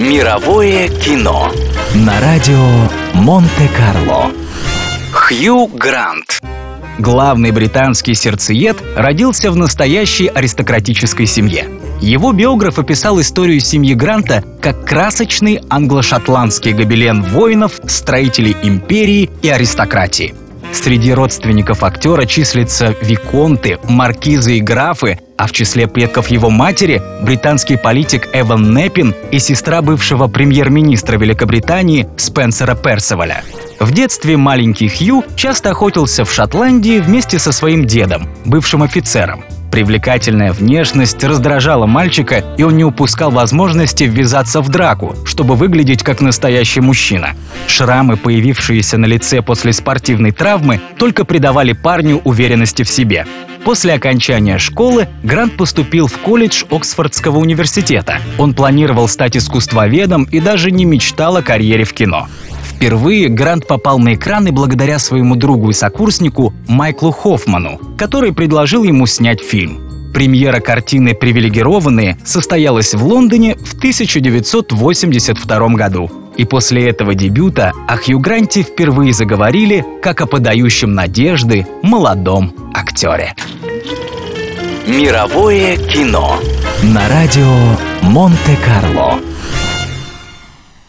Мировое кино на радио Монте-Карло. Хью Грант. Главный британский сердцеед родился в настоящей аристократической семье. Его биограф описал историю семьи Гранта как красочный англо-шотландский гобелен воинов, строителей империи и аристократии. Среди родственников актера числятся виконты, маркизы и графы, а в числе предков его матери британский политик Эван Неппин и сестра бывшего премьер-министра Великобритании Спенсера Персиваля. В детстве маленький Хью часто охотился в Шотландии вместе со своим дедом, бывшим офицером. Привлекательная внешность раздражала мальчика, и он не упускал возможности ввязаться в драку, чтобы выглядеть как настоящий мужчина. Шрамы, появившиеся на лице после спортивной травмы, только придавали парню уверенности в себе. После окончания школы Грант поступил в колледж Оксфордского университета. Он планировал стать искусствоведом и даже не мечтал о карьере в кино. Впервые Грант попал на экраны благодаря своему другу и сокурснику Майклу Хоффману, который предложил ему снять фильм. Премьера картины «Привилегированные» состоялась в Лондоне в 1982 году. И после этого дебюта о Хью Гранте впервые заговорили как о подающем надежды молодом актере. Мировое кино на радио Монте-Карло.